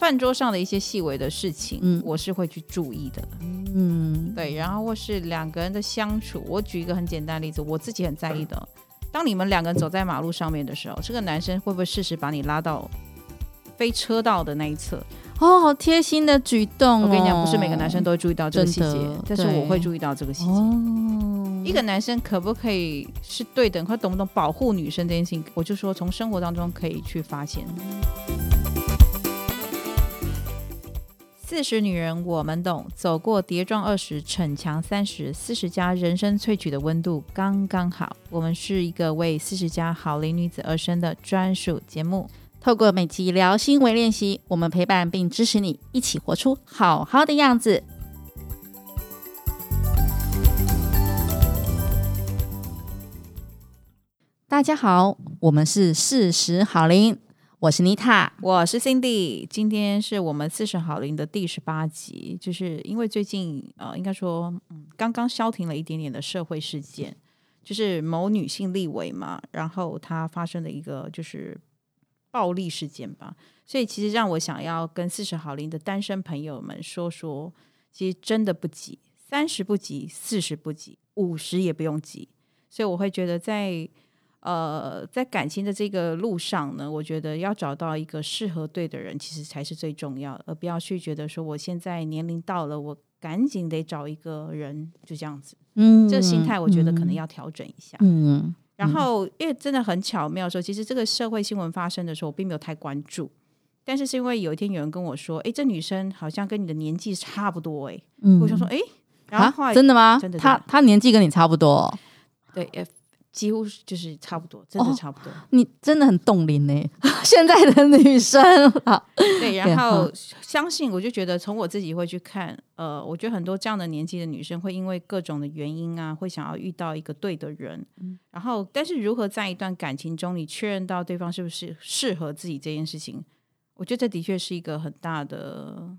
饭桌上的一些细微的事情，嗯，我是会去注意的，嗯，对，然后或是两个人的相处，我举一个很简单的例子，我自己很在意的，当你们两个人走在马路上面的时候，这个男生会不会适时把你拉到非车道的那一侧？哦，好贴心的举动哦！我跟你讲，不是每个男生都会注意到这个细节，但是我会注意到这个细节。哦，一个男生可不可以是对等，他懂不懂保护女生这件事情？我就说，从生活当中可以去发现。四十女人我们懂，走过跌撞二十，逞强三十，四十加人生萃取的温度刚刚好。我们是一个为四十加好龄女子而生的专属节目，透过每集聊心为练习，我们陪伴并支持你，一起活出好好的样子。大家好，我们是四十好龄。我是妮塔，我是 Cindy，今天是我们四十好龄的第十八集，就是因为最近呃，应该说嗯，刚刚消停了一点点的社会事件，就是某女性立委嘛，然后她发生了一个就是暴力事件吧，所以其实让我想要跟四十好龄的单身朋友们说说，其实真的不急，三十不急，四十不急，五十也不用急，所以我会觉得在。呃，在感情的这个路上呢，我觉得要找到一个适合对的人，其实才是最重要的，而不要去觉得说我现在年龄到了，我赶紧得找一个人，就这样子。嗯，这个心态我觉得可能要调整一下。嗯，嗯，然后因为真的很巧妙说，其实这个社会新闻发生的时候，我并没有太关注，但是是因为有一天有人跟我说，哎，这女生好像跟你的年纪差不多，哎，嗯，我想说，哎，然后后来真的吗？真的，她她年纪跟你差不多，对。几乎就是差不多，真的差不多。哦、你真的很冻龄呢，现在的女生。对，然后相信我就觉得，从我自己会去看，呃，我觉得很多这样的年纪的女生会因为各种的原因啊，会想要遇到一个对的人。嗯、然后，但是如何在一段感情中，你确认到对方是不是适合自己这件事情，我觉得这的确是一个很大的。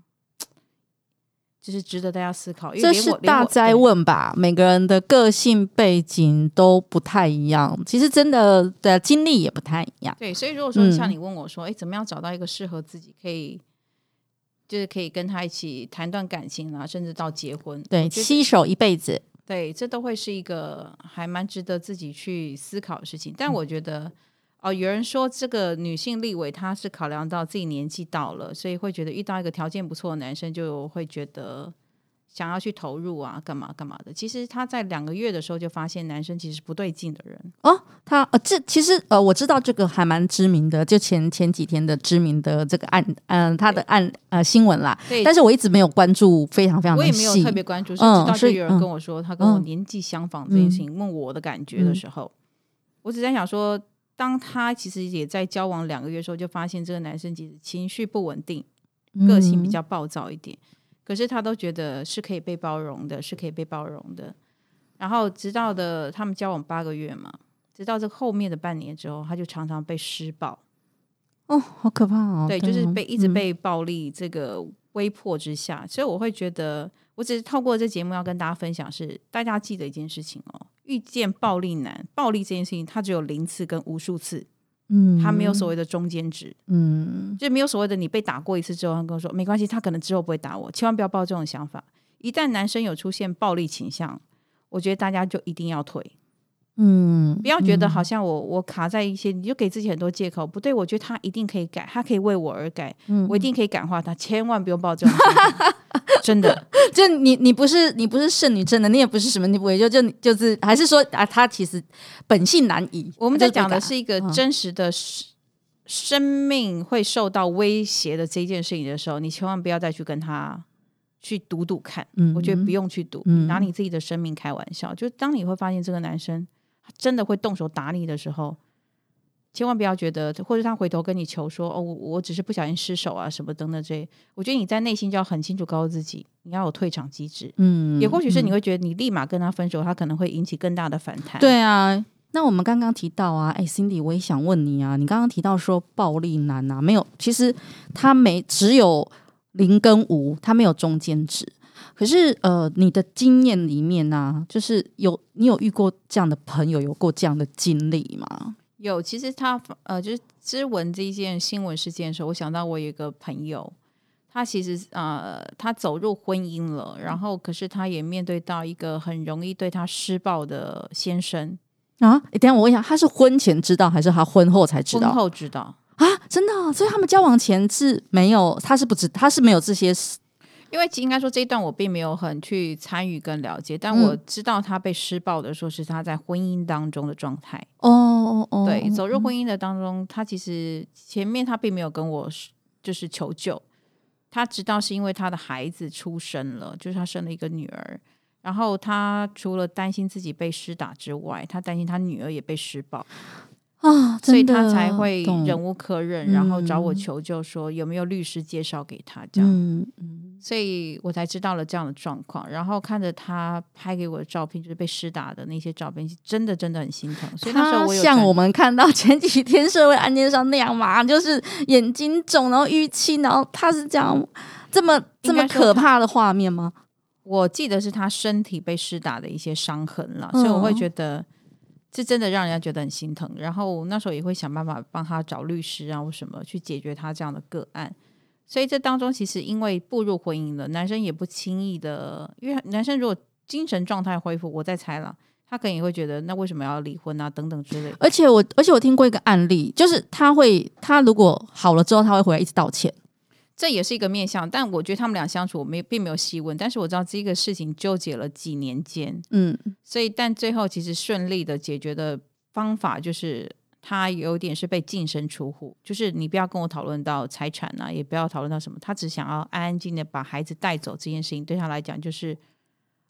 就是值得大家思考，因为这是大哉问吧？每个人的个性背景都不太一样，其实真的的经历也不太一样。对，所以如果说像你问我说，哎、嗯，怎么样找到一个适合自己，可以就是可以跟他一起谈段感情啊，甚至到结婚，对，携手一辈子，对，这都会是一个还蛮值得自己去思考的事情。但我觉得。哦，有人说这个女性立委她是考量到自己年纪到了，所以会觉得遇到一个条件不错的男生，就会觉得想要去投入啊，干嘛干嘛的。其实她在两个月的时候就发现男生其实不对劲的人哦。他呃，这其实呃，我知道这个还蛮知名的，就前前几天的知名的这个案，嗯、呃，他的案呃新闻啦。对。但是我一直没有关注，非常非常。我也没有特别关注，是直到就有人跟我说、嗯、他跟我年纪相仿这件事情，嗯、问我的感觉的时候，嗯、我只在想说。当他其实也在交往两个月的时候，就发现这个男生其实情绪不稳定，个性比较暴躁一点。嗯、可是他都觉得是可以被包容的，是可以被包容的。然后直到的他们交往八个月嘛，直到这后面的半年之后，他就常常被施暴。哦，好可怕哦！对，就是被一直被暴力这个威迫之下，嗯、所以我会觉得，我只是透过这节目要跟大家分享是，是大家记得一件事情哦。遇见暴力男，暴力这件事情，他只有零次跟无数次，嗯，他没有所谓的中间值，嗯，就没有所谓的你被打过一次之后，他跟我说没关系，他可能之后不会打我，千万不要抱这种想法。一旦男生有出现暴力倾向，我觉得大家就一定要退。嗯，不要觉得好像我我卡在一些，你就给自己很多借口。不对，我觉得他一定可以改，他可以为我而改，嗯，我一定可以感化他。千万不用抱这种，真的。就你你不是你不是圣女真的，你也不是什么，你不会就就就是还是说啊，他其实本性难移。我们在讲的是一个真实的生命会受到威胁的这件事情的时候，你千万不要再去跟他去赌赌看。嗯，我觉得不用去赌，嗯，拿你自己的生命开玩笑。就当你会发现这个男生。真的会动手打你的时候，千万不要觉得，或者他回头跟你求说：“哦，我我只是不小心失手啊，什么等等这。”我觉得你在内心就要很清楚告诉自己，你要有退场机制。嗯，也或许是你会觉得你立马跟他分手，他可能会引起更大的反弹。对啊，那我们刚刚提到啊，哎，Cindy，我也想问你啊，你刚刚提到说暴力男啊，没有，其实他没只有零跟无，他没有中间值。可是，呃，你的经验里面呢、啊，就是有你有遇过这样的朋友，有过这样的经历吗？有，其实他呃，就是知闻这一件新闻事件的时候，我想到我有一个朋友，他其实呃，他走入婚姻了，然后可是他也面对到一个很容易对他施暴的先生啊。等一下我问一下，他是婚前知道还是他婚后才知道？婚后知道啊，真的，所以他们交往前是没有，他是不知，他是没有这些事。因为应该说这一段我并没有很去参与跟了解，但我知道他被施暴的时候是他在婚姻当中的状态。哦哦，对，走入婚姻的当中，他其实前面他并没有跟我就是求救。他知道是因为他的孩子出生了，就是他生了一个女儿，然后他除了担心自己被施打之外，他担心他女儿也被施暴啊，所以他才会忍无可忍，然后找我求救，说有没有律师介绍给他这样。嗯嗯所以我才知道了这样的状况，然后看着他拍给我的照片，就是被施打的那些照片，真的真的很心疼。所以那时候我像我们看到前几天社会案件上那样嘛，就是眼睛肿，然后淤青，然后他是这样这么这么可怕的画面吗？我记得是他身体被施打的一些伤痕了，嗯、所以我会觉得这真的让人家觉得很心疼。然后那时候也会想办法帮他找律师啊或什么去解决他这样的个案。所以这当中其实因为步入婚姻了，男生也不轻易的，因为男生如果精神状态恢复，我在猜了，他可能也会觉得那为什么要离婚啊等等之类的。而且我而且我听过一个案例，就是他会他如果好了之后，他会回来一直道歉，这也是一个面向。但我觉得他们俩相处，我没并没有细问，但是我知道这个事情纠结了几年间，嗯，所以但最后其实顺利的解决的方法就是。他有点是被净身出户，就是你不要跟我讨论到财产啊，也不要讨论到什么，他只想要安安静静的把孩子带走这件事情，对他来讲就是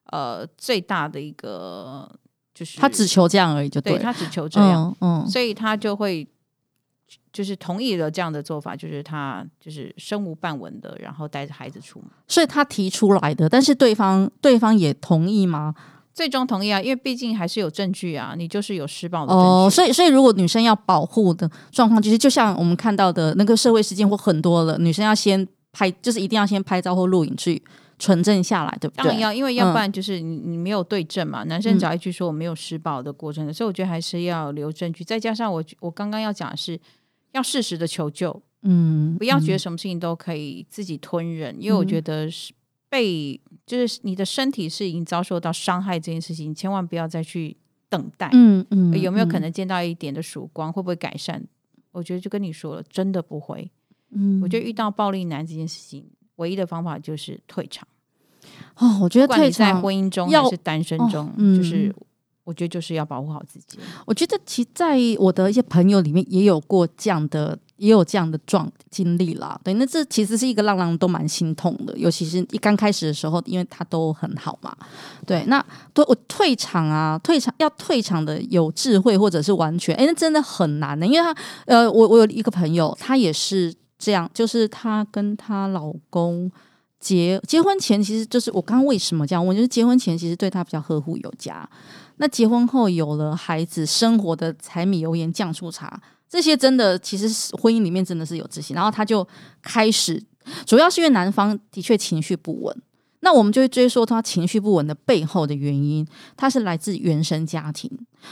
呃最大的一个就是他只求这样而已，就对，对他只求这样，嗯，嗯，所以他就会就是同意了这样的做法，就是他就是身无半文的，然后带着孩子出门，所以他提出来的，但是对方对方也同意吗？最终同意啊，因为毕竟还是有证据啊，你就是有施暴的证据。哦，所以所以如果女生要保护的状况，其实就像我们看到的那个社会事件或很多的，女生要先拍，就是一定要先拍照或录影去纯正下来，对不对？当然要，因为要不然就是你你没有对证嘛。嗯、男生找一句说我没有施暴的过程的，所以我觉得还是要留证据。再加上我我刚刚要讲的是要适时的求救，嗯，不要觉得什么事情都可以自己吞忍，嗯、因为我觉得是。被就是你的身体是已经遭受到伤害这件事情，千万不要再去等待。嗯嗯，有没有可能见到一点的曙光？嗯、会不会改善？我觉得就跟你说了，真的不会。嗯，我觉得遇到暴力男这件事情，唯一的方法就是退场。哦，我觉得退场，在婚姻中还是单身中，哦嗯、就是我觉得就是要保护好自己。我觉得其在我的一些朋友里面也有过这样的。也有这样的状经历啦，对，那这其实是一个让人都蛮心痛的，尤其是一刚开始的时候，因为他都很好嘛，对，那对我退场啊，退场要退场的有智慧或者是完全，哎，那真的很难的，因为他，呃，我我有一个朋友，他也是这样，就是他跟她老公结结婚前，其实就是我刚刚为什么这样问，就是结婚前其实对他比较呵护有加，那结婚后有了孩子，生活的柴米油盐酱醋茶。这些真的，其实是婚姻里面真的是有自信，然后他就开始，主要是因为男方的确情绪不稳，那我们就会追溯他情绪不稳的背后的原因，他是来自原生家庭，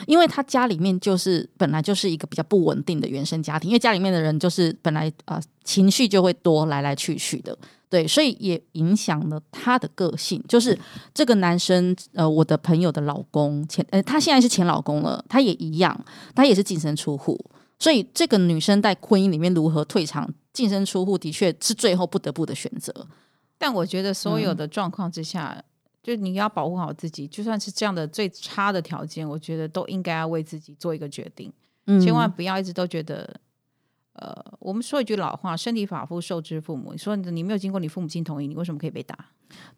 因为他家里面就是本来就是一个比较不稳定的原生家庭，因为家里面的人就是本来啊、情绪就会多来来去去的，对，所以也影响了他的个性，就是这个男生呃，我的朋友的老公前呃，他现在是前老公了，他也一样，他也是净身出户。所以，这个女生在婚姻里面如何退场、净身出户，的确是最后不得不的选择。但我觉得，所有的状况之下，嗯、就你要保护好自己，就算是这样的最差的条件，我觉得都应该要为自己做一个决定，嗯、千万不要一直都觉得。呃，我们说一句老话，“身体发肤受之父母”。你说你没有经过你父母亲同意，你为什么可以被打？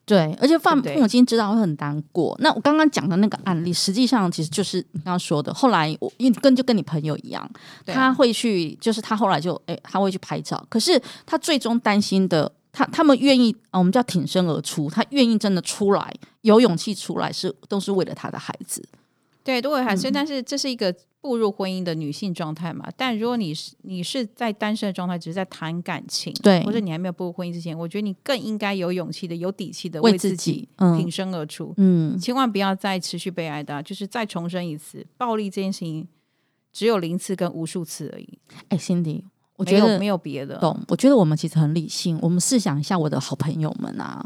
对，而且父父母亲知道会很难过。那我刚刚讲的那个案例，实际上其实就是你刚刚说的。后来我因为跟就跟你朋友一样，他会去，就是他后来就哎，他会去拍照。可是他最终担心的，他他们愿意啊，我们叫挺身而出，他愿意真的出来，有勇气出来，是都是为了他的孩子。对，都为孩子，但是这是一个。步入婚姻的女性状态嘛，但如果你是你是在单身的状态，只是在谈感情，对，或者你还没有步入婚姻之前，我觉得你更应该有勇气的、有底气的为自己挺身而出，嗯，千万不要再持续被挨打，就是再重申一次，暴力这件事情只有零次跟无数次而已。哎，Cindy，我觉得没有别的。懂？我觉得我们其实很理性。我们试想一下，我的好朋友们啊。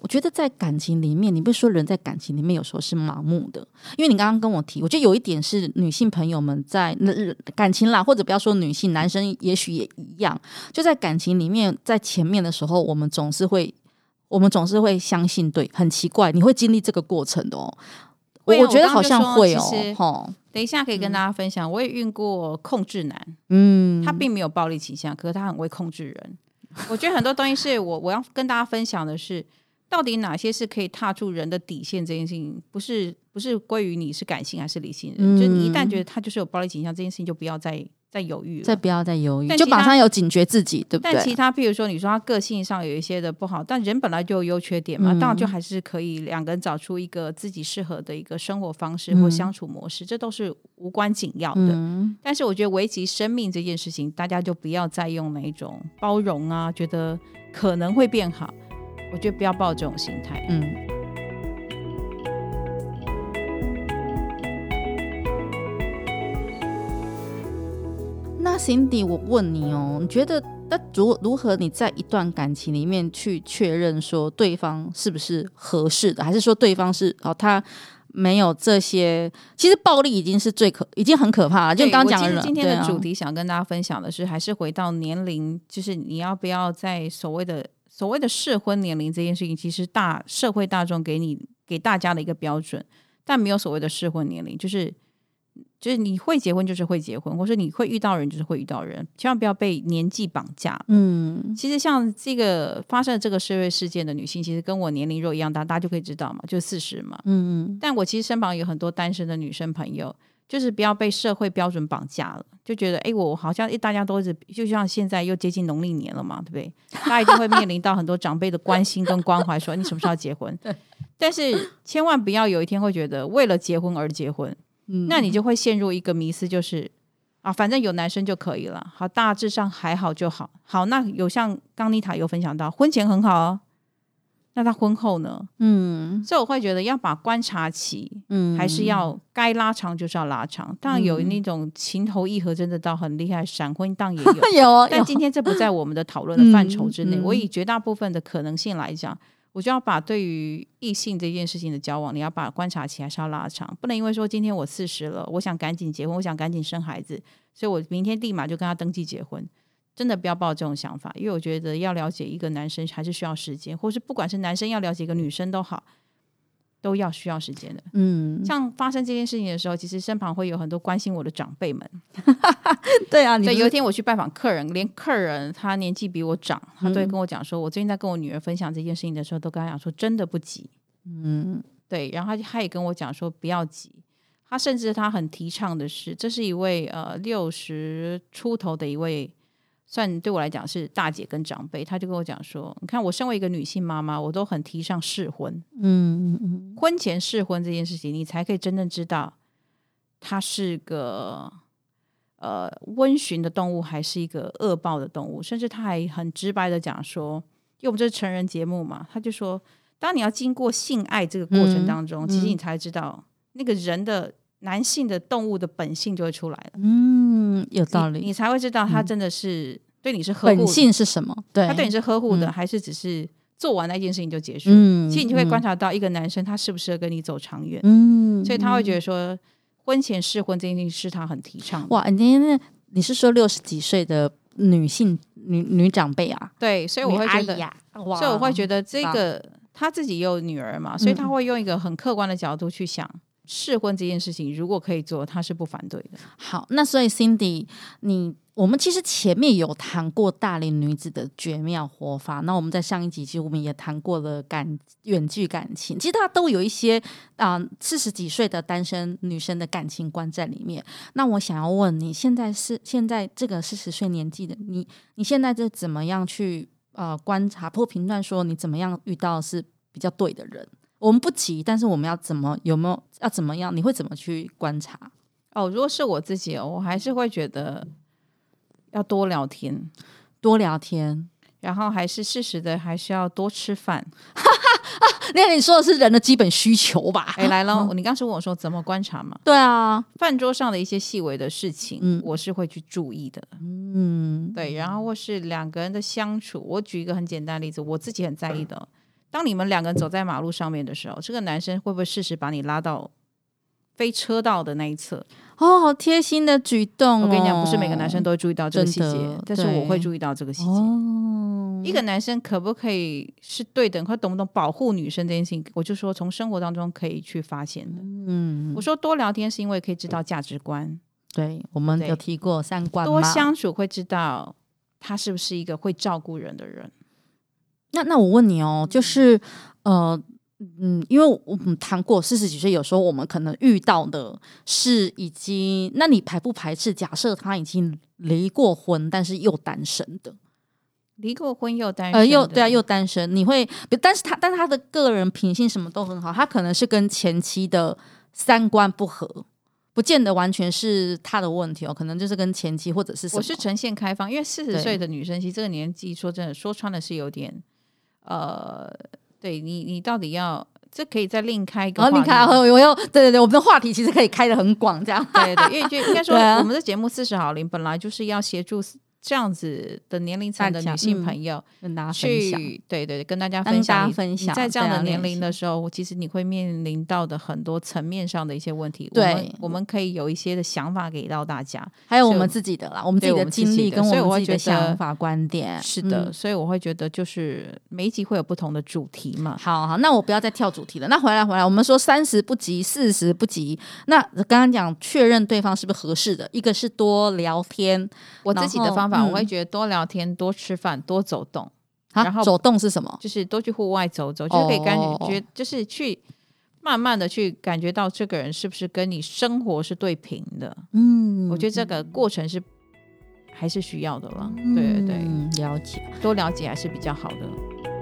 我觉得在感情里面，你不是说人在感情里面有时候是盲目的，因为你刚刚跟我提，我觉得有一点是女性朋友们在感情啦，或者不要说女性，男生也许也一样，就在感情里面，在前面的时候，我们总是会，我们总是会相信对，很奇怪，你会经历这个过程的哦。我我觉得好像会哦。等一下可以跟大家分享，我也遇过控制男，嗯，他并没有暴力倾向，可是他很会控制人。我觉得很多东西是我我要跟大家分享的是。到底哪些是可以踏出人的底线？这件事情不是不是归于你是感性还是理性人，嗯、就你一旦觉得他就是有暴力倾向，这件事情就不要再再犹豫了，再不要再犹豫，就马上有警觉自己，对不对？但其他，譬如说你说他个性上有一些的不好，但人本来就有优缺点嘛，嗯、当然就还是可以两个人找出一个自己适合的一个生活方式或相处模式，嗯、这都是无关紧要的。嗯、但是我觉得危及生命这件事情，大家就不要再用那一种包容啊，觉得可能会变好。我觉得不要抱这种心态。嗯。那 Cindy，我问你哦，你觉得那如如何你在一段感情里面去确认说对方是不是合适的，还是说对方是哦他没有这些？其实暴力已经是最可，已经很可怕了。就你刚刚讲的，今天的主题想跟大家分享的是，还是回到年龄，就是你要不要在所谓的。所谓的适婚年龄这件事情，其实大社会大众给你给大家的一个标准，但没有所谓的适婚年龄，就是就是你会结婚就是会结婚，或者你会遇到人就是会遇到人，千万不要被年纪绑架。嗯，其实像这个发生这个社会事件的女性，其实跟我年龄若一样大，大家就可以知道嘛，就四十嘛。嗯嗯，但我其实身旁有很多单身的女生朋友。就是不要被社会标准绑架了，就觉得哎，我好像大家都是，就像现在又接近农历年了嘛，对不对？大家一定会面临到很多长辈的关心跟关怀，说你什么时候要结婚？对。但是千万不要有一天会觉得为了结婚而结婚，嗯，那你就会陷入一个迷思，就是啊，反正有男生就可以了，好，大致上还好就好。好，那有像刚妮塔有分享到，婚前很好哦。那他婚后呢？嗯，所以我会觉得要把观察期，嗯，还是要该拉长就是要拉长。当然有那种情投意合，真的到很厉害，闪婚当然也有。有，但今天这不在我们的讨论的范畴之内。嗯嗯、我以绝大部分的可能性来讲，我就要把对于异性这件事情的交往，你要把观察期还是要拉长，不能因为说今天我四十了，我想赶紧结婚，我想赶紧生孩子，所以我明天立马就跟他登记结婚。真的不要抱这种想法，因为我觉得要了解一个男生还是需要时间，或是不管是男生要了解一个女生都好，都要需要时间的。嗯，像发生这件事情的时候，其实身旁会有很多关心我的长辈们。对啊，对，有一天我去拜访客人，连客人他年纪比我长，他都会跟我讲说，嗯、我最近在跟我女儿分享这件事情的时候，都跟他讲说，真的不急。嗯，对，然后他他也跟我讲说不要急，他甚至他很提倡的是，这是一位呃六十出头的一位。算对我来讲是大姐跟长辈，他就跟我讲说：“你看，我身为一个女性妈妈，我都很提倡试婚。嗯嗯嗯，婚前试婚这件事情，你才可以真正知道，它是个呃温驯的动物，还是一个恶暴的动物。甚至他还很直白的讲说，因为我们这是成人节目嘛，他就说，当你要经过性爱这个过程当中，其实你才知道那个人的男性的动物的本性就会出来了。嗯，有道理，你，你才会知道他真的是。”对你是呵护，本性是什么？对，他对你是呵护的，嗯、还是只是做完那件事情就结束？嗯，其实你就会观察到一个男生他适不适合跟你走长远。嗯，所以他会觉得说，婚前试婚这件事情是他很提倡。哇，你那你是说六十几岁的女性女女长辈啊？对，所以我会觉得，所以我会觉得这个他自己也有女儿嘛，所以他会用一个很客观的角度去想试婚这件事情，如果可以做，他是不反对的。好，那所以 Cindy 你。我们其实前面有谈过大龄女子的绝妙活法，那我们在上一集其实我们也谈过了感远距感情，其实它都有一些啊四十几岁的单身女生的感情观在里面。那我想要问你，现在是现在这个四十岁年纪的你，你现在就怎么样去呃观察或评断说你怎么样遇到是比较对的人？我们不急，但是我们要怎么有没有要怎么样？你会怎么去观察？哦，如果是我自己，我还是会觉得。要多聊天，多聊天，然后还是适时的，还是要多吃饭。那你说的是人的基本需求吧？哎，来了，你刚才问我说怎么观察嘛？对啊，饭桌上的一些细微的事情，嗯，我是会去注意的。嗯，对，然后或是两个人的相处，我举一个很简单的例子，我自己很在意的。当你们两个人走在马路上面的时候，这个男生会不会适时把你拉到非车道的那一侧？哦，好贴心的举动哦！我跟你讲，不是每个男生都会注意到这个细节，但是我会注意到这个细节。哦，一个男生可不可以是对等，他懂不懂保护女生这件事情？我就说从生活当中可以去发现的。嗯，我说多聊天是因为可以知道价值观。对，我们有提过三观。多相处会知道他是不是一个会照顾人的人。那那我问你哦，就是呃。嗯，因为我们谈过四十几岁，有时候我们可能遇到的是已经，那你排不排斥？假设他已经离过婚，但是又单身的，离过婚又单身，呃，又对啊，又单身，你会，但是他，但是他的个人品性什么都很好，他可能是跟前妻的三观不合，不见得完全是他的问题哦，可能就是跟前妻或者是什么。我是呈现开放，因为四十岁的女生，其实这个年纪说真的，说穿了是有点，呃。对你，你到底要这可以再另开一个另开，我又对对对，我们的话题其实可以开的很广，这样。对对，因为就应该说，我们的节目四十好龄本来就是要协助。这样子的年龄层的女性朋友，跟大家分享，对对，跟大家分享分享。在这样的年龄的时候，其实你会面临到的很多层面上的一些问题。对，我们可以有一些的想法给到大家，还有我们自己的啦，我们自己的经历跟我们自己的想法观点。是的，所以我会觉得，就是每一集会有不同的主题嘛。好好，那我不要再跳主题了。那回来回来，我们说三十不急，四十不急。那刚刚讲确认对方是不是合适的，一个是多聊天，我自己的方法，我会觉得多聊。天，多吃饭，多走动。然后走动是什么？就是多去户外走走，就可以感觉，就是去慢慢的去感觉到这个人是不是跟你生活是对平的。嗯，我觉得这个过程是还是需要的了。对对对，了解，多了解还是比较好的。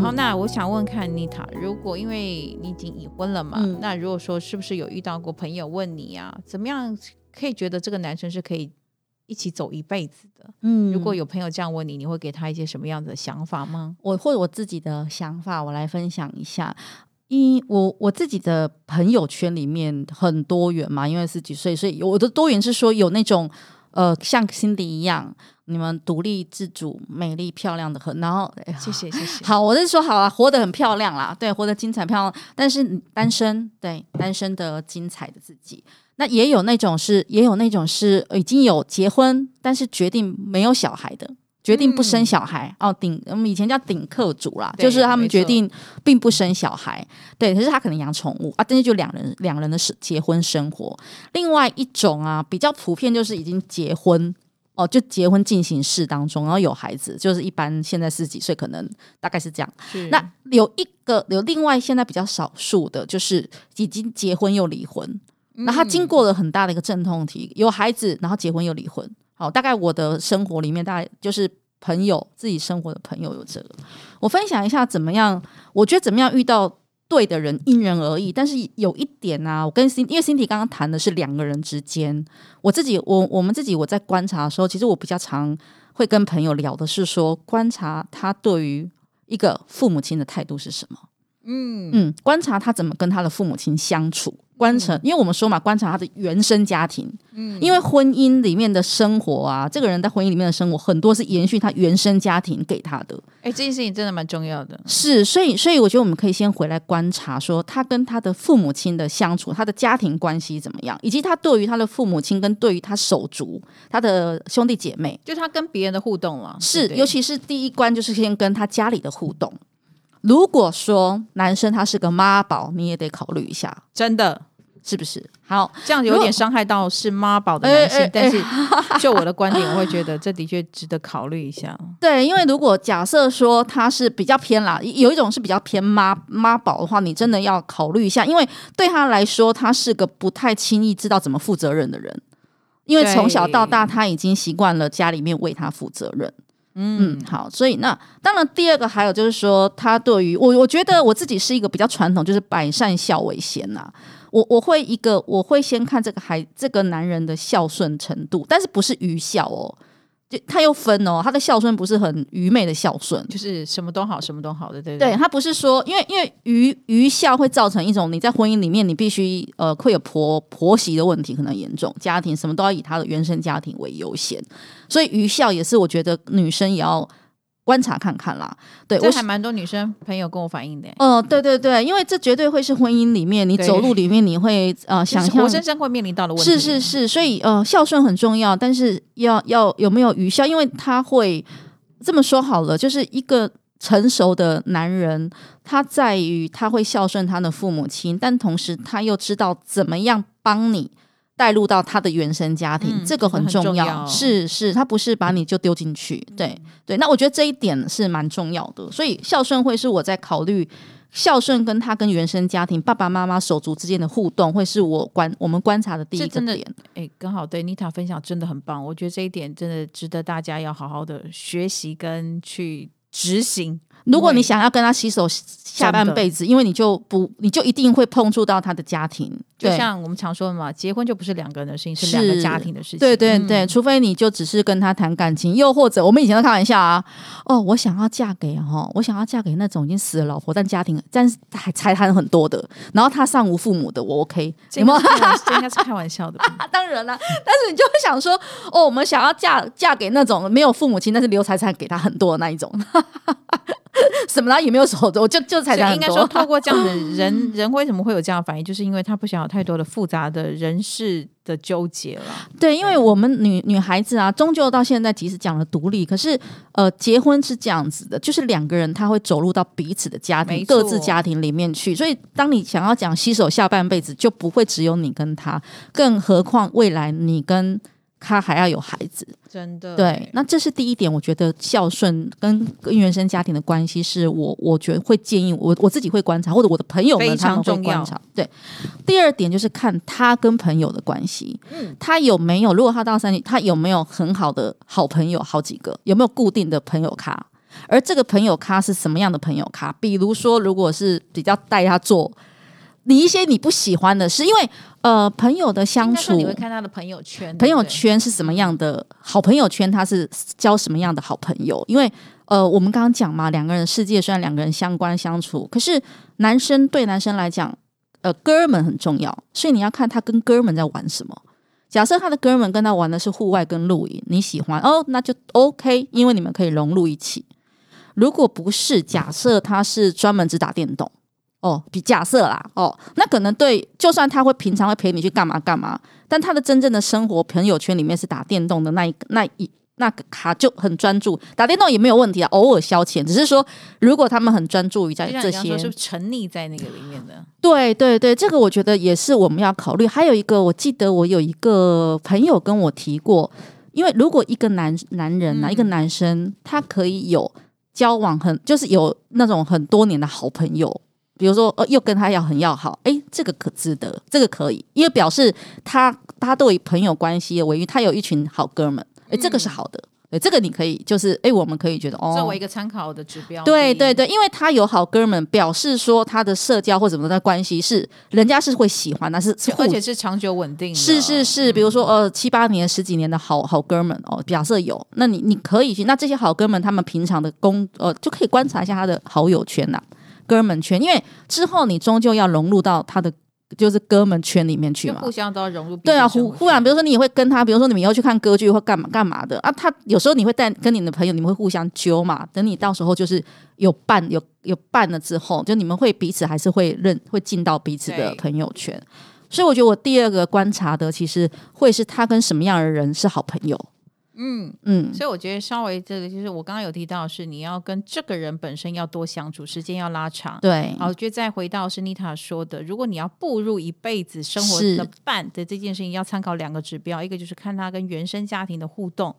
然后，那我想问看妮塔，如果因为你已经已婚了嘛，嗯、那如果说是不是有遇到过朋友问你啊，怎么样可以觉得这个男生是可以一起走一辈子的？嗯，如果有朋友这样问你，你会给他一些什么样的想法吗？我或者我自己的想法，我来分享一下。因我我自己的朋友圈里面很多元嘛，因为十几岁，所以我的多元是说有那种。呃，像 Cindy 一样，你们独立自主、美丽漂亮的很。然后，哎、谢谢谢谢。好，我是说好了，活得很漂亮啦，对，活得精彩漂亮。但是单身，对，单身的精彩的自己。那也有那种是，也有那种是已经有结婚，但是决定没有小孩的。决定不生小孩、嗯、哦，顶我们以前叫顶客主啦，就是他们决定并不生小孩，错对，可是他可能养宠物啊，但是就两人两人的结婚生活。另外一种啊，比较普遍就是已经结婚哦，就结婚进行式当中，然后有孩子，就是一般现在四十几岁，可能大概是这样。那有一个有另外现在比较少数的，就是已经结婚又离婚，那、嗯、他经过了很大的一个阵痛期，有孩子，然后结婚又离婚。好，大概我的生活里面，大概就是朋友自己生活的朋友有这个。我分享一下怎么样？我觉得怎么样遇到对的人因人而异，但是有一点啊，我跟辛因为辛迪刚刚谈的是两个人之间，我自己我我们自己我在观察的时候，其实我比较常会跟朋友聊的是说，观察他对于一个父母亲的态度是什么。嗯嗯，观察他怎么跟他的父母亲相处。观察，因为我们说嘛，观察他的原生家庭。嗯，因为婚姻里面的生活啊，这个人在婚姻里面的生活很多是延续他原生家庭给他的。哎，这件事情真的蛮重要的。是，所以，所以我觉得我们可以先回来观察，说他跟他的父母亲的相处，他的家庭关系怎么样，以及他对于他的父母亲跟对于他手足、他的兄弟姐妹，就他跟别人的互动了。是，尤其是第一关就是先跟他家里的互动。如果说男生他是个妈宝，你也得考虑一下，真的。是不是？好，这样有点伤害到是妈宝的男性，欸欸欸、但是就我的观点，我会觉得这的确值得考虑一下。对，因为如果假设说他是比较偏啦，有一种是比较偏妈妈宝的话，你真的要考虑一下，因为对他来说，他是个不太轻易知道怎么负责任的人，因为从小到大他已经习惯了家里面为他负责任。嗯，好，所以那当然第二个还有就是说，他对于我，我觉得我自己是一个比较传统，就是百善孝为先呐、我我会一个我会先看这个孩这个男人的孝顺程度，但是不是愚孝哦。就他又分哦，他的孝顺不是很愚昧的孝顺，就是什么都好，什么都好的，对对。对他不是说，因为因为愚愚孝会造成一种你在婚姻里面，你必须呃会有婆婆媳的问题，可能严重，家庭什么都要以他的原生家庭为优先，所以愚孝也是我觉得女生也要。观察看看啦，对，我还蛮多女生朋友跟我反映的。哦、呃，对对对，因为这绝对会是婚姻里面你走路里面你会呃想象，活生生会面临到的问题。是是是，所以呃孝顺很重要，但是要要有没有愚孝，因为他会这么说好了，就是一个成熟的男人，他在于他会孝顺他的父母亲，但同时他又知道怎么样帮你。带入到他的原生家庭，嗯、这个很重要。重要是是，他不是把你就丢进去。嗯、对对，那我觉得这一点是蛮重要的。所以孝顺会是我在考虑孝顺跟他跟原生家庭爸爸妈妈手足之间的互动，会是我观我们观察的第一个点。哎，刚好对妮塔分享真的很棒，我觉得这一点真的值得大家要好好的学习跟去执行。如果你想要跟他携手下半辈子，因为你就不，你就一定会碰触到他的家庭。就像我们常说的嘛，结婚就不是两个人的事情，是两个家庭的事情。对对对，嗯、除非你就只是跟他谈感情，又或者我们以前都开玩笑啊，哦，我想要嫁给哈，我想要嫁给那种已经死了老婆，但家庭但是还财产很多的，然后他尚无父母的，我 OK。这应该是开玩笑的，当然了。但是你就会想说，哦，我们想要嫁嫁给那种没有父母亲，但是留财产给他很多的那一种。什么啦？也没有手，我就 就才讲。应该说，透过这样的 人，人为什么会有这样的反应？就是因为他不想有太多的复杂的人事的纠结了。对，因为我们女女孩子啊，终究到现在，即使讲了独立，可是呃，结婚是这样子的，就是两个人他会走入到彼此的家庭、各自家庭里面去。所以，当你想要讲携手下半辈子，就不会只有你跟他，更何况未来你跟。他还要有孩子，真的对。那这是第一点，我觉得孝顺跟跟原生家庭的关系，是我我觉得会建议我我自己会观察，或者我的朋友们他们会观察。对，第二点就是看他跟朋友的关系，嗯，他有没有？如果他到三年，他有没有很好的好朋友，好几个？有没有固定的朋友咖？而这个朋友咖是什么样的朋友咖？比如说，如果是比较带他做。你一些你不喜欢的是，因为呃，朋友的相处，你会看他的朋友圈，朋友圈是什么样的好朋友圈，他是交什么样的好朋友？因为呃，我们刚刚讲嘛，两个人世界虽然两个人相关相处，可是男生对男生来讲，呃，哥们很重要，所以你要看他跟哥们在玩什么。假设他的哥们跟他玩的是户外跟露营，你喜欢哦，那就 OK，因为你们可以融入一起。如果不是，假设他是专门只打电动。哦，比假设啦，哦，那可能对，就算他会平常会陪你去干嘛干嘛，但他的真正的生活朋友圈里面是打电动的那一那一那个卡就很专注，打电动也没有问题啊，偶尔消遣，只是说如果他们很专注于在这些，是沉溺在那个里面的，对对对，这个我觉得也是我们要考虑。还有一个，我记得我有一个朋友跟我提过，因为如果一个男男人啊，嗯、一个男生，他可以有交往很，就是有那种很多年的好朋友。比如说，呃，又跟他要很要好，哎，这个可值得，这个可以，因为表示他他都以朋友关系为，他有一群好哥们，哎，这个是好的，对，这个你可以，就是，哎，我们可以觉得，哦，作为一个参考的指标，对对对，因为他有好哥们，表示说他的社交或什么的关系是人家是会喜欢，那是而且是长久稳定的，是是是，比如说呃七八年十几年的好好哥们哦，假设有，那你你可以去，那这些好哥们他们平常的工呃就可以观察一下他的好友圈呐、啊。哥们圈，因为之后你终究要融入到他的就是哥们圈里面去嘛，互相都要融入。对啊，忽忽然，比如说你也会跟他，比如说你们以后去看歌剧或干嘛干嘛的啊，他有时候你会带跟你的朋友，你们会互相揪嘛。等你到时候就是有伴有有伴了之后，就你们会彼此还是会认会进到彼此的朋友圈。所以我觉得我第二个观察的，其实会是他跟什么样的人是好朋友。嗯嗯，所以我觉得稍微这个就是我刚刚有提到是你要跟这个人本身要多相处，时间要拉长。对，好，我觉得再回到是妮塔说的，如果你要步入一辈子生活的伴的这件事情，要参考两个指标，一个就是看他跟原生家庭的互动。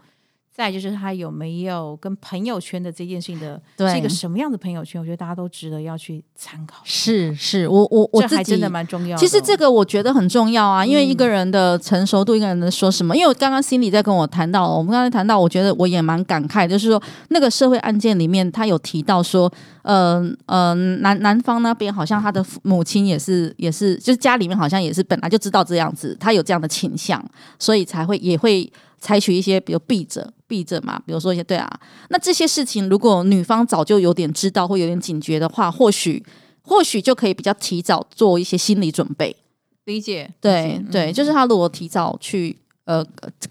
再就是他有没有跟朋友圈的这件事情的，对是一个什么样的朋友圈？我觉得大家都值得要去参考。是是，我我我自己真的蛮重要的。其实这个我觉得很重要啊，因为一个人的成熟度，一个人的说什么？嗯、因为我刚刚心里在跟我谈到，我们刚才谈到，我觉得我也蛮感慨，就是说那个社会案件里面，他有提到说，呃呃，男男方那边好像他的母亲也是也是，就是家里面好像也是本来就知道这样子，他有这样的倾向，所以才会也会采取一些比如避着避着嘛，比如说一些对啊，那这些事情如果女方早就有点知道或有点警觉的话，或许或许就可以比较提早做一些心理准备。理解，对、嗯、对，就是他如果提早去。呃，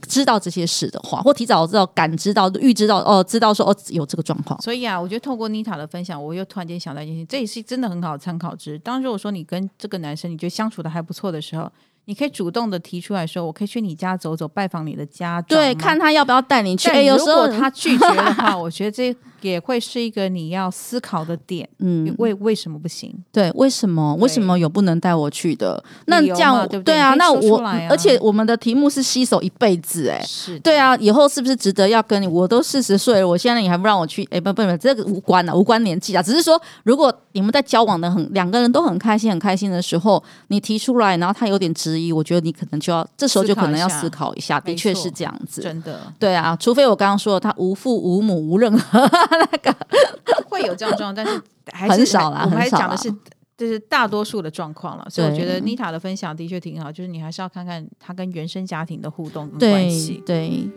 知道这些事的话，或提早知道、感知到、预知到，哦，知道说哦有这个状况。所以啊，我觉得透过妮塔的分享，我又突然间想到一件事，这也是真的很好的参考值。当如果说你跟这个男生你觉得相处的还不错的时候，你可以主动的提出来说，我可以去你家走走，拜访你的家长，对，看他要不要带你去。有时候他拒绝的话，我觉得这也会是一个你要思考的点。嗯，为为什么不行？对，为什么？为什么有不能带我去的？那这样对不对？对啊，那我而且我们的题目是携手一辈子，哎，是对啊，以后是不是值得要跟你？我都四十岁了，我现在你还不让我去？哎，不不不，这个无关了，无关年纪啊，只是说，如果你们在交往的很两个人都很开心很开心的时候，你提出来，然后他有点质疑，我觉得你可能就要这时候就可能要思考一下，的确是这样子，真的，对啊，除非我刚刚说的他无父无母无任何那个。会有这样状况，但是还是很少啦。我们还讲的是，就是大多数的状况了。所以我觉得妮塔的分享的确挺好，就是你还是要看看他跟原生家庭的互动跟关系。对。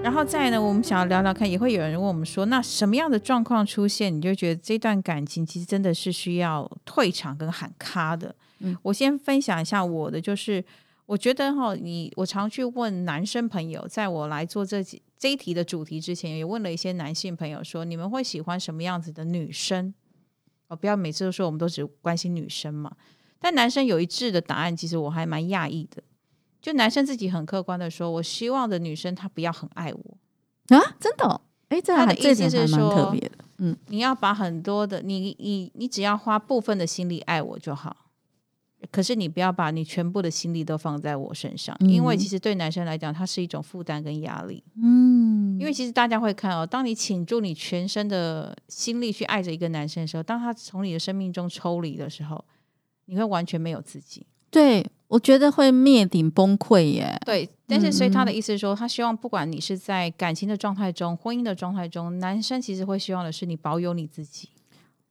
然后再呢，我们想要聊聊看，也会有人问我们说，那什么样的状况出现，你就觉得这段感情其实真的是需要退场跟喊卡的？嗯，我先分享一下我的，就是。我觉得哈，你我常去问男生朋友，在我来做这几这一题的主题之前，也问了一些男性朋友说，你们会喜欢什么样子的女生？哦，不要每次都说我们都只关心女生嘛。但男生有一致的答案，其实我还蛮讶异的。就男生自己很客观的说，我希望的女生她不要很爱我啊，真的？哎，这他的意思是说，特别的，嗯，你要把很多的你你你只要花部分的心力爱我就好。可是你不要把你全部的心力都放在我身上，嗯、因为其实对男生来讲，它是一种负担跟压力。嗯，因为其实大家会看哦，当你倾注你全身的心力去爱着一个男生的时候，当他从你的生命中抽离的时候，你会完全没有自己。对，我觉得会灭顶崩溃耶。对，但是所以他的意思是说，他希望不管你是在感情的状态中、婚姻的状态中，男生其实会希望的是你保有你自己。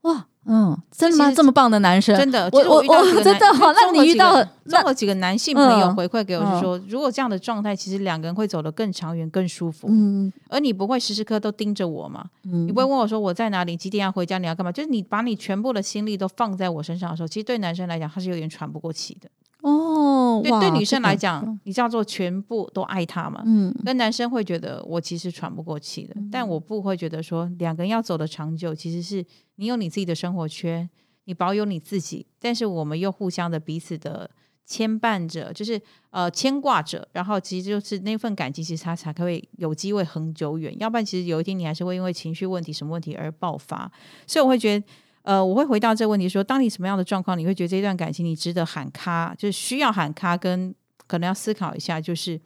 哇，嗯，真的吗？这么棒的男生，真的，我我我真的好。那你遇到综合几个男性朋友回馈给我，是说，如果这样的状态，其实两个人会走得更长远、更舒服。嗯，而你不会时时刻都盯着我嘛？嗯，你不会问我说我在哪里，几点要回家，你要干嘛？就是你把你全部的心力都放在我身上的时候，其实对男生来讲，他是有点喘不过气的。哦，对，对女生来讲，你叫做全部都爱他嘛？嗯，跟男生会觉得我其实喘不过气的，但我不会觉得说两个人要走的长久，其实是。你有你自己的生活圈，你保有你自己，但是我们又互相的彼此的牵绊着，就是呃牵挂着，然后其实就是那份感情，其实它才可以有机会恒久远。要不然，其实有一天你还是会因为情绪问题、什么问题而爆发。所以我会觉得，呃，我会回到这个问题说，当你什么样的状况，你会觉得这段感情你值得喊卡，就是需要喊卡，跟可能要思考一下，就是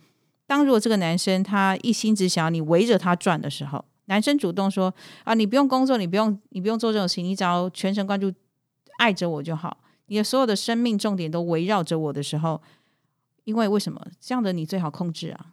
当如果这个男生他一心只想要你围着他转的时候。男生主动说：“啊，你不用工作，你不用，你不用做这种事情，你只要全神贯注爱着我就好。你的所有的生命重点都围绕着我的时候，因为为什么这样的你最好控制啊？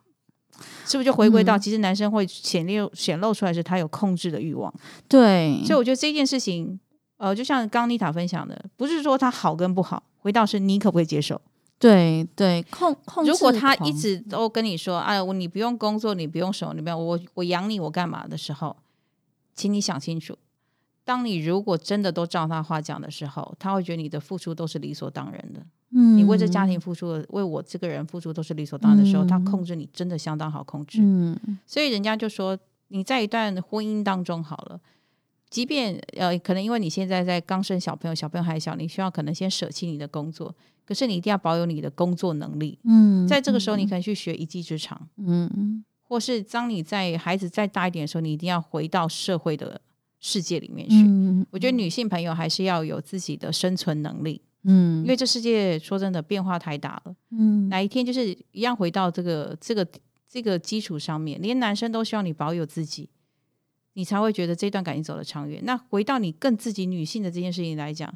是不是就回归到、嗯、其实男生会显露显露出来是他有控制的欲望？对，所以我觉得这件事情，呃，就像刚刚妮塔分享的，不是说他好跟不好，回到是你可不可以接受？”对对，控控制。如果他一直都跟你说：“哎，你不用工作，你不用什么，你不用我，我养你，我干嘛？”的时候，请你想清楚。当你如果真的都照他话讲的时候，他会觉得你的付出都是理所当然的。嗯，你为这家庭付出的，为我这个人付出都是理所当然的时候，嗯、他控制你真的相当好控制。嗯，所以人家就说你在一段婚姻当中好了，即便呃，可能因为你现在在刚生小朋友，小朋友还小，你需要可能先舍弃你的工作。可是你一定要保有你的工作能力，嗯，在这个时候你可能去学一技之长，嗯，或是当你在孩子再大一点的时候，你一定要回到社会的世界里面去。嗯，我觉得女性朋友还是要有自己的生存能力，嗯，因为这世界说真的变化太大了，嗯，哪一天就是一样回到这个这个这个基础上面，连男生都希望你保有自己，你才会觉得这段感情走得长远。那回到你更自己女性的这件事情来讲。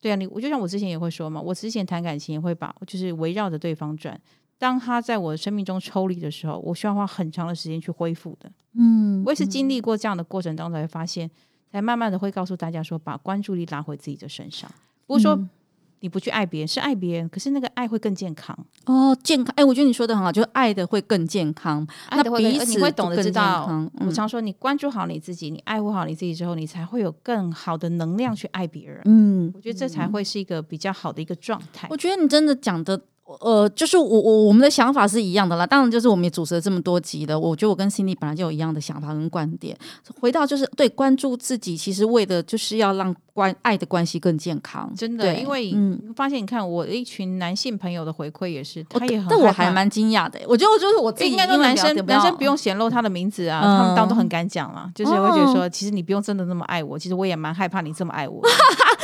对啊，你我就像我之前也会说嘛，我之前谈感情也会把就是围绕着对方转，当他在我生命中抽离的时候，我需要花很长的时间去恢复的。嗯，我也是经历过这样的过程当中，才发现，才慢慢的会告诉大家说，把关注力拉回自己的身上，不是说。嗯你不去爱别人是爱别人，可是那个爱会更健康哦，健康。哎，我觉得你说的很好，就是爱的会更健康，爱的会更，那彼此你会懂得知道。嗯、我常说，你关注好你自己，你爱护好你自己之后，你才会有更好的能量去爱别人。嗯，我觉得这才会是一个比较好的一个状态。我觉得你真的讲的。呃，就是我我我们的想法是一样的啦。当然，就是我们也主持了这么多集了，我觉得我跟 Cindy 本来就有一样的想法跟观点。回到就是对关注自己，其实为的就是要让关爱的关系更健康。真的，因为嗯，发现你看我一群男性朋友的回馈也是，他也很，但我还蛮惊讶的。我觉得我就是我自己，应该说男生男生不用显露他的名字啊，嗯、他们当都很敢讲了，就是会觉得说，其实你不用真的那么爱我，其实我也蛮害怕你这么爱我。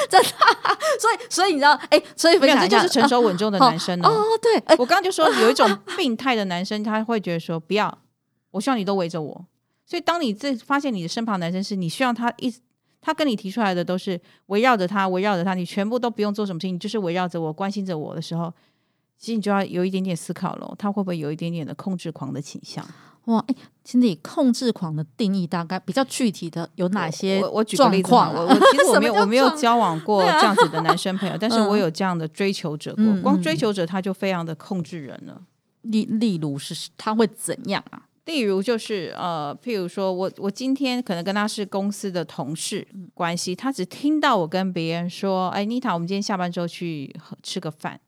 真的，所以所以你知道，哎、欸，所以分享这就是成熟稳重的男生。哦，对，欸、我刚刚就说有一种病态的男生，他会觉得说不要，我希望你都围着我。所以当你这发现你的身旁男生是你希望他一，他跟你提出来的都是围绕着他，围绕着他，你全部都不用做什么事情，你就是围绕着我，关心着我的时候，其实你就要有一点点思考了，他会不会有一点点的控制狂的倾向？哇，哎，心理控制狂的定义大概比较具体的有哪些？我我举个例子，我我其实我没有 我没有交往过这样子的男生朋友，但是我有这样的追求者过。光追求者他就非常的控制人了。例例如是他会怎样啊？例如就是呃，譬如说我我今天可能跟他是公司的同事关系，他只听到我跟别人说，哎，妮塔，我们今天下班之后去吃个饭。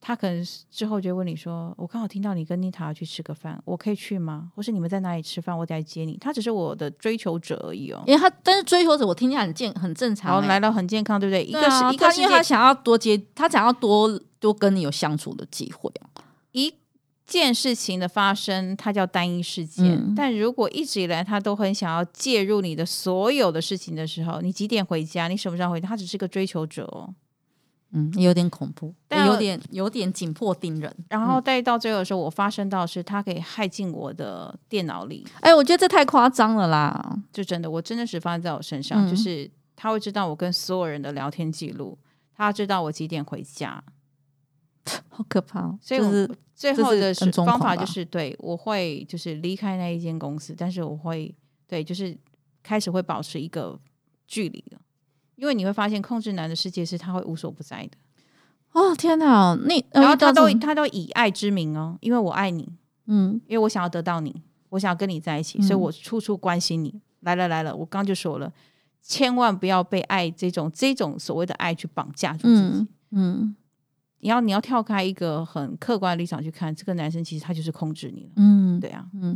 他可能之后就问你说：“我刚好听到你跟妮塔要去吃个饭，我可以去吗？或是你们在哪里吃饭？我得来接你。”他只是我的追求者而已哦。因为他，但是追求者我听起来很健很正常，欸，来了很健康，对不对？对啊，一个是，一个是因为他想要多接，他想要多多跟你有相处的机会。一件事情的发生，它叫单一事件。嗯、但如果一直以来他都很想要介入你的所有的事情的时候，你几点回家？你什么时候回家？他只是个追求者哦。嗯，有点恐怖，但有点有点紧迫盯人。然后再到最后的时候，我发生到是他可以害进我的电脑里。哎，我觉得这太夸张了啦！就真的，我真的是发生在我身上，嗯、就是他会知道我跟所有人的聊天记录，他知道我几点回家，好可怕。哦所以我，就是最后的是方法就是，对我会就是离开那一间公司，但是我会对，就是开始会保持一个距离了。因为你会发现，控制男的世界是他会无所不在的。哦天哪！那然后他都他都以爱之名哦，因为我爱你，嗯，因为我想要得到你，我想要跟你在一起，嗯、所以我处处关心你。来了来了，我刚就说了，千万不要被爱这种这种所谓的爱去绑架住自己。嗯，嗯你要你要跳开一个很客观的立场去看，这个男生其实他就是控制你了。嗯，对啊，嗯。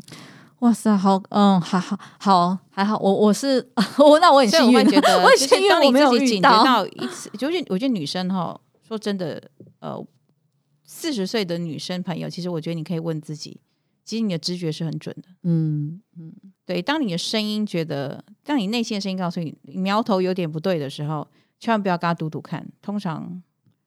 哇塞，好，嗯，还好，好，还好，我我是我，那我很幸运，觉得，我很幸运，我没有遇到。到 一次，就是我觉得女生哈，说真的，呃，四十岁的女生朋友，其实我觉得你可以问自己，其实你的直觉是很准的，嗯嗯，对，当你的声音觉得，当你内心的声音告诉你苗头有点不对的时候，千万不要跟他赌赌看，通常。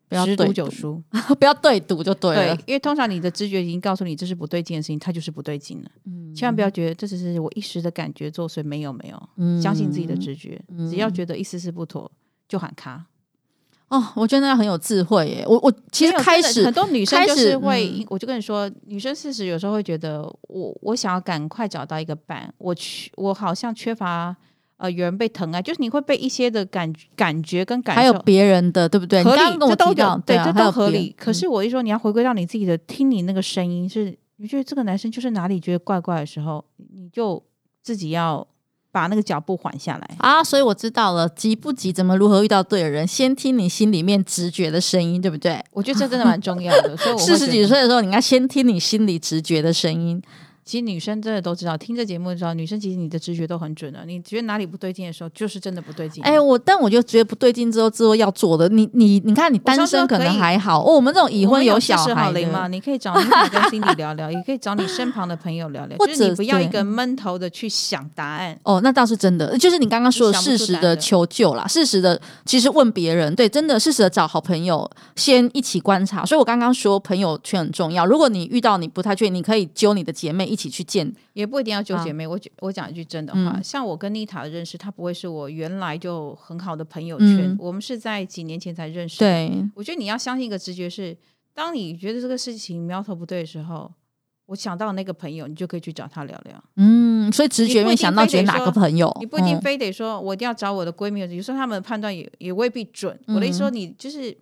不要十赌九输，不要对赌就对了。对，因为通常你的直觉已经告诉你这是不对劲的事情，它就是不对劲了。嗯，千万不要觉得这只是我一时的感觉作祟，没有没有，嗯、相信自己的直觉，嗯、只要觉得一丝丝不妥就喊卡。哦，我觉得那很有智慧耶。我我其实开始很多女生就是会，嗯、我就跟你说，女生事实有时候会觉得我我想要赶快找到一个伴，我去我好像缺乏。呃，有人被疼爱，就是你会被一些的感感觉跟感受，还有别人的，对不对？合理，这都有，对，这都合理。嗯、可是我一说，你要回归到你自己的，听你那个声音，是你觉得这个男生就是哪里觉得怪怪的时候，你就自己要把那个脚步缓下来啊。所以我知道了，急不急，怎么如何遇到对的人，先听你心里面直觉的声音，对不对？我觉得这真的蛮重要的。所以我四十几岁的时候，你应该先听你心里直觉的声音。其实女生真的都知道，听这节目就知道，女生其实你的直觉都很准的。你觉得哪里不对劲的时候，就是真的不对劲。哎，我但我就觉得不对劲之后，之后要做的，你你你看，你单身可能还好哦。我们这种已婚有小孩的嘛，你可以找妮塔跟 Cindy 聊聊，也可以找你身旁的朋友聊聊，或者你不要一个闷头的去想答案。哦，那倒是真的，就是你刚刚说的适时的求救啦，事实的其实问别人，对，真的事实的找好朋友先一起观察。所以我刚刚说朋友圈很重要。如果你遇到你不太确定，你可以揪你的姐妹一起去见。也不一定要揪姐妹，啊、我我讲一句真的话，嗯、像我跟妮塔的认识，她不会是我原来就很好的朋友圈，嗯、我们是在几年前才认识。对，我觉得你要相信一个直觉是，当你觉得这个事情苗头不对的时候，我想到那个朋友，你就可以去找他聊聊。嗯，所以直觉会想到觉得哪个朋友，你不一定非得说我一定要找我的闺蜜。有时候他们的判断也也未必准。嗯、我的意思说，你就是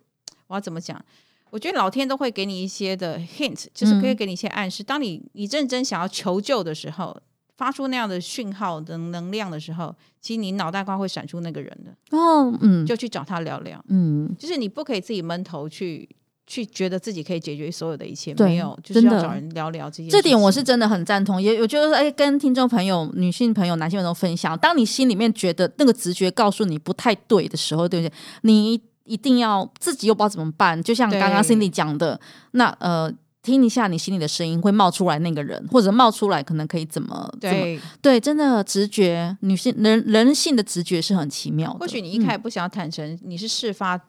我要怎么讲？我觉得老天都会给你一些的 hint，就是可以给你一些暗示。当你你认真想要求救的时候，发出那样的讯号的能量的时候，其实你脑袋瓜会闪出那个人的。哦，嗯，就去找他聊聊。嗯，就是你不可以自己闷头去去觉得自己可以解决所有的一切，没有，就是要找人聊聊这些。这点我是真的很赞同，也我觉得哎，跟听众朋友、女性朋友、男性朋友分享，当你心里面觉得那个直觉告诉你不太对的时候，对不对？你。一定要自己又不知道怎么办，就像刚刚 Cindy 讲的，那呃，听一下你心里的声音会冒出来那个人，或者冒出来可能可以怎么对对，真的直觉，女性人人性的直觉是很奇妙的。或许你一开始不想要坦诚你是事发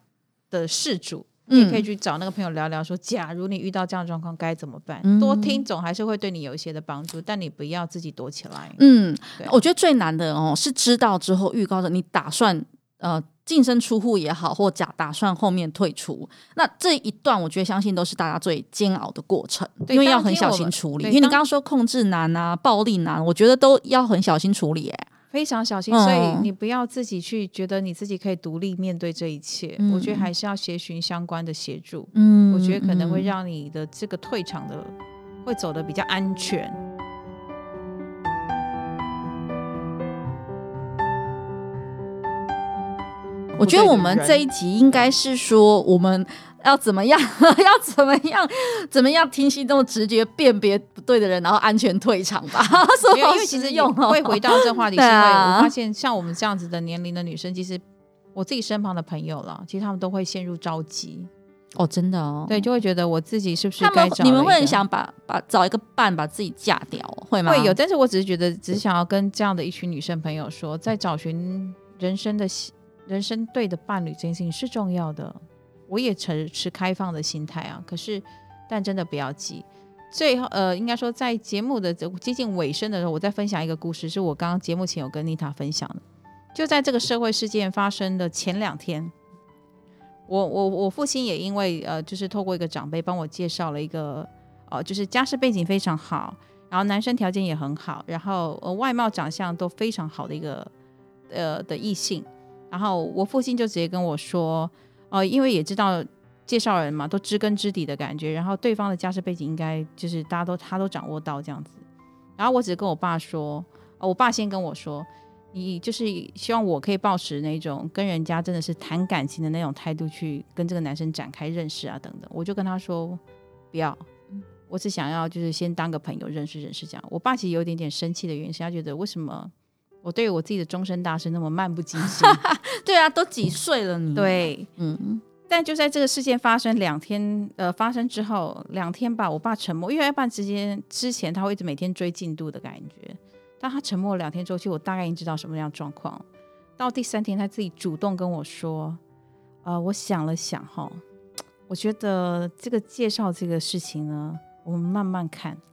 的事主，嗯、你也可以去找那个朋友聊聊说，说假如你遇到这样的状况该怎么办？嗯、多听总还是会对你有一些的帮助，但你不要自己躲起来。嗯，我觉得最难的哦，是知道之后预告着你打算呃。净身出户也好，或假打算后面退出，那这一段我觉得相信都是大家最煎熬的过程，对因为要很小心处理。因为你刚刚说控制难啊、暴力难，我觉得都要很小心处理，哎，非常小心。所以你不要自己去觉得你自己可以独立面对这一切，嗯、我觉得还是要协寻相关的协助。嗯，我觉得可能会让你的这个退场的会走的比较安全。我觉得我们这一集应该是说，我们要怎么样，要怎么样，怎么样听心中的直觉辨别不对的人，然后安全退场吧。所以因为其实用会回到这话题，是因为我发现像我们这样子的年龄的女生，其实我自己身旁的朋友了，其实他们都会陷入着急。哦，真的哦，对，就会觉得我自己是不是该找？你们会很想把把找一个伴，把自己嫁掉，会吗？会有，但是我只是觉得，只是想要跟这样的一群女生朋友说，在找寻人生的。人生对的伴侣这件事情是重要的，我也持持开放的心态啊。可是，但真的不要急。最后，呃，应该说在节目的接近尾声的时候，我再分享一个故事，是我刚刚节目前有跟妮塔分享的。就在这个社会事件发生的前两天，我我我父亲也因为呃，就是透过一个长辈帮我介绍了一个，呃，就是家世背景非常好，然后男生条件也很好，然后呃外貌长相都非常好的一个呃的异性。然后我父亲就直接跟我说，呃，因为也知道介绍人嘛，都知根知底的感觉，然后对方的家世背景应该就是大家都他都掌握到这样子。然后我只是跟我爸说，呃，我爸先跟我说，你就是希望我可以抱持那种跟人家真的是谈感情的那种态度去跟这个男生展开认识啊等等。我就跟他说，不要，我只想要就是先当个朋友认识认识这样。我爸其实有点点生气的原因是，他觉得为什么？我对我自己的终身大事那么漫不经心，对啊，都几岁了你？对，嗯。但就在这个事件发生两天，呃，发生之后两天吧，我爸沉默，因为一般之间之前他会一直每天追进度的感觉。当他沉默两天之后，其实我大概已经知道什么样状况。到第三天，他自己主动跟我说：“呃，我想了想，哈，我觉得这个介绍这个事情呢，我们慢慢看。”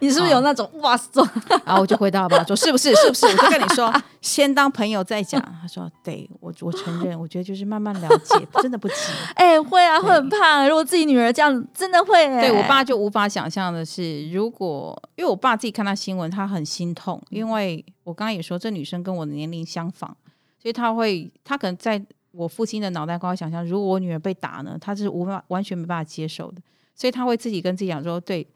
你是不是有那种、哦、哇塞？然后我就回答吧，说是不是？是不是？我就跟你说，先当朋友再讲。他说对，我我承认，我觉得就是慢慢了解，真的不急。哎、欸，会啊，会很怕。如果自己女儿这样，真的会、欸。对我爸就无法想象的是，如果因为我爸自己看他新闻，他很心痛，因为我刚刚也说这女生跟我的年龄相仿，所以他会，他可能在我父亲的脑袋瓜想象，如果我女儿被打呢，他是无法完全没办法接受的，所以他会自己跟自己讲说，对。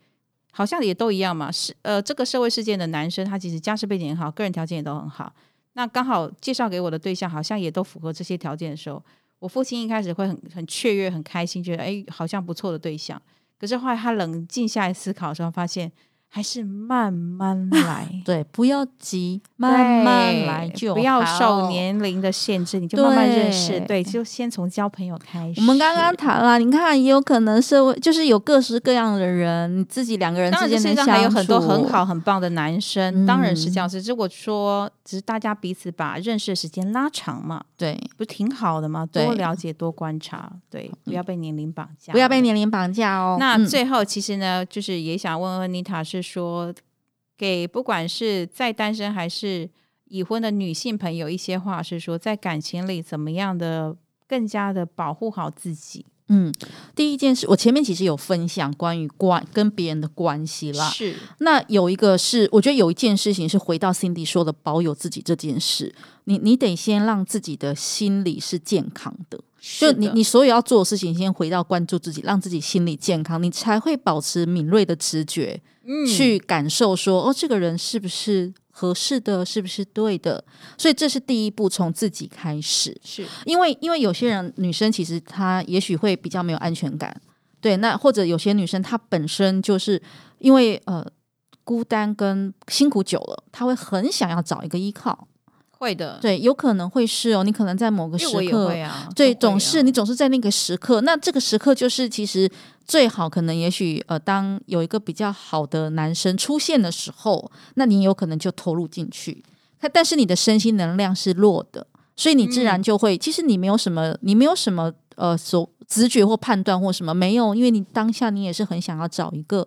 好像也都一样嘛，是呃，这个社会事件的男生，他其实家世背景也好，个人条件也都很好。那刚好介绍给我的对象，好像也都符合这些条件的时候，我父亲一开始会很很雀跃、很开心，觉得哎，好像不错的对象。可是后来他冷静下来思考的时候，发现。还是慢慢来，对，不要急，慢慢来就好，不要受年龄的限制，你就慢慢认识，对，对，就先从交朋友开始。我们刚刚谈了，你看，也有可能社会就是有各式各样的人，你自己两个人之间的相处，当然世界上还有很多很好很棒的男生，嗯、当然是这样子。如果说只是大家彼此把认识的时间拉长嘛，对，不挺好的吗？多了解，多观察，对，不要被年龄绑架，不要被年龄绑架哦。那最后，其实呢，就是也想问问妮塔是。说给不管是在单身还是已婚的女性朋友一些话，是说在感情里怎么样的更加的保护好自己。嗯，第一件事，我前面其实有分享关于关跟别人的关系啦。是，那有一个是，我觉得有一件事情是回到 Cindy 说的保有自己这件事，你你得先让自己的心理是健康的，就你你所有要做的事情，先回到关注自己，让自己心理健康，你才会保持敏锐的直觉，嗯，去感受说，哦，这个人是不是。合适的是不是对的？所以这是第一步，从自己开始。是因为，因为有些人女生其实她也许会比较没有安全感，对。那或者有些女生她本身就是因为呃孤单跟辛苦久了，她会很想要找一个依靠。会的，对，有可能会是哦。你可能在某个时刻，啊、对，总是你总是在那个时刻。那这个时刻就是其实最好，可能也许呃，当有一个比较好的男生出现的时候，那你有可能就投入进去。但是你的身心能量是弱的，所以你自然就会，嗯、其实你没有什么，你没有什么呃，所直觉或判断或什么没有，因为你当下你也是很想要找一个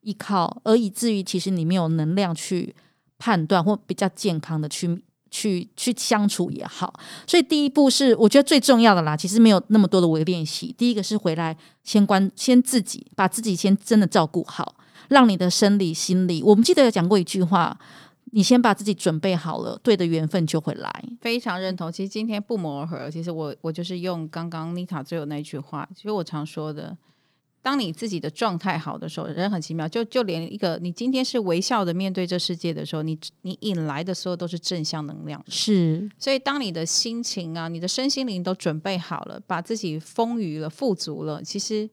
依靠，而以至于其实你没有能量去判断或比较健康的去。去去相处也好，所以第一步是我觉得最重要的啦。其实没有那么多的微练习，第一个是回来先关先自己，把自己先真的照顾好，让你的生理心理。我们记得有讲过一句话，你先把自己准备好了，对的缘分就会来。非常认同。其实今天不谋而合，其实我我就是用刚刚妮塔最后那句话，其实我常说的。当你自己的状态好的时候，人很奇妙，就就连一个你今天是微笑的面对这世界的时候，你你引来的所有都是正向能量。是，所以当你的心情啊，你的身心灵都准备好了，把自己丰腴了、富足了，其实。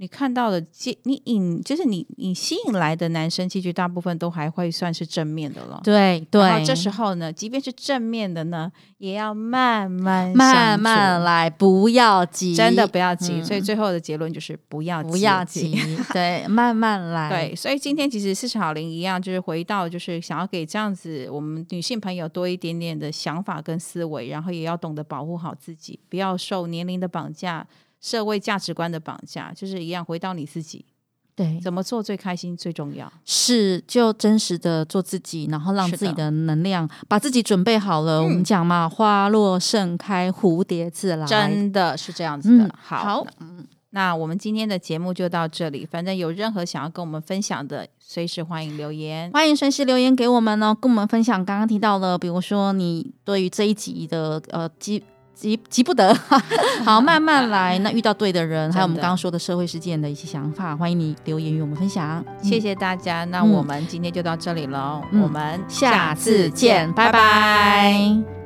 你看到的，你引就是你你吸引来的男生，其实大部分都还会算是正面的了。对对。然后这时候呢，即便是正面的呢，也要慢慢慢慢来，不要急，真的不要急。嗯、所以最后的结论就是不要急，不要 急，对，慢慢来。对，所以今天其实四十好龄一样，就是回到就是想要给这样子我们女性朋友多一点点的想法跟思维，然后也要懂得保护好自己，不要受年龄的绑架。社会价值观的绑架，就是一样，回到你自己，对，怎么做最开心最重要，是就真实的做自己，然后让自己的能量把自己准备好了。我们讲嘛，花落盛开，蝴蝶自来，真的是这样子的。嗯、好，好嗯，那我们今天的节目就到这里。反正有任何想要跟我们分享的，随时欢迎留言，欢迎随时留言给我们哦，跟我们分享刚刚提到的，比如说你对于这一集的呃基。急急不得，好，慢慢来。那遇到对的人，还有我们刚刚说的社会事件的一些想法，欢迎你留言与我们分享。谢谢大家，那我们今天就到这里了，嗯、我们下次见。拜拜。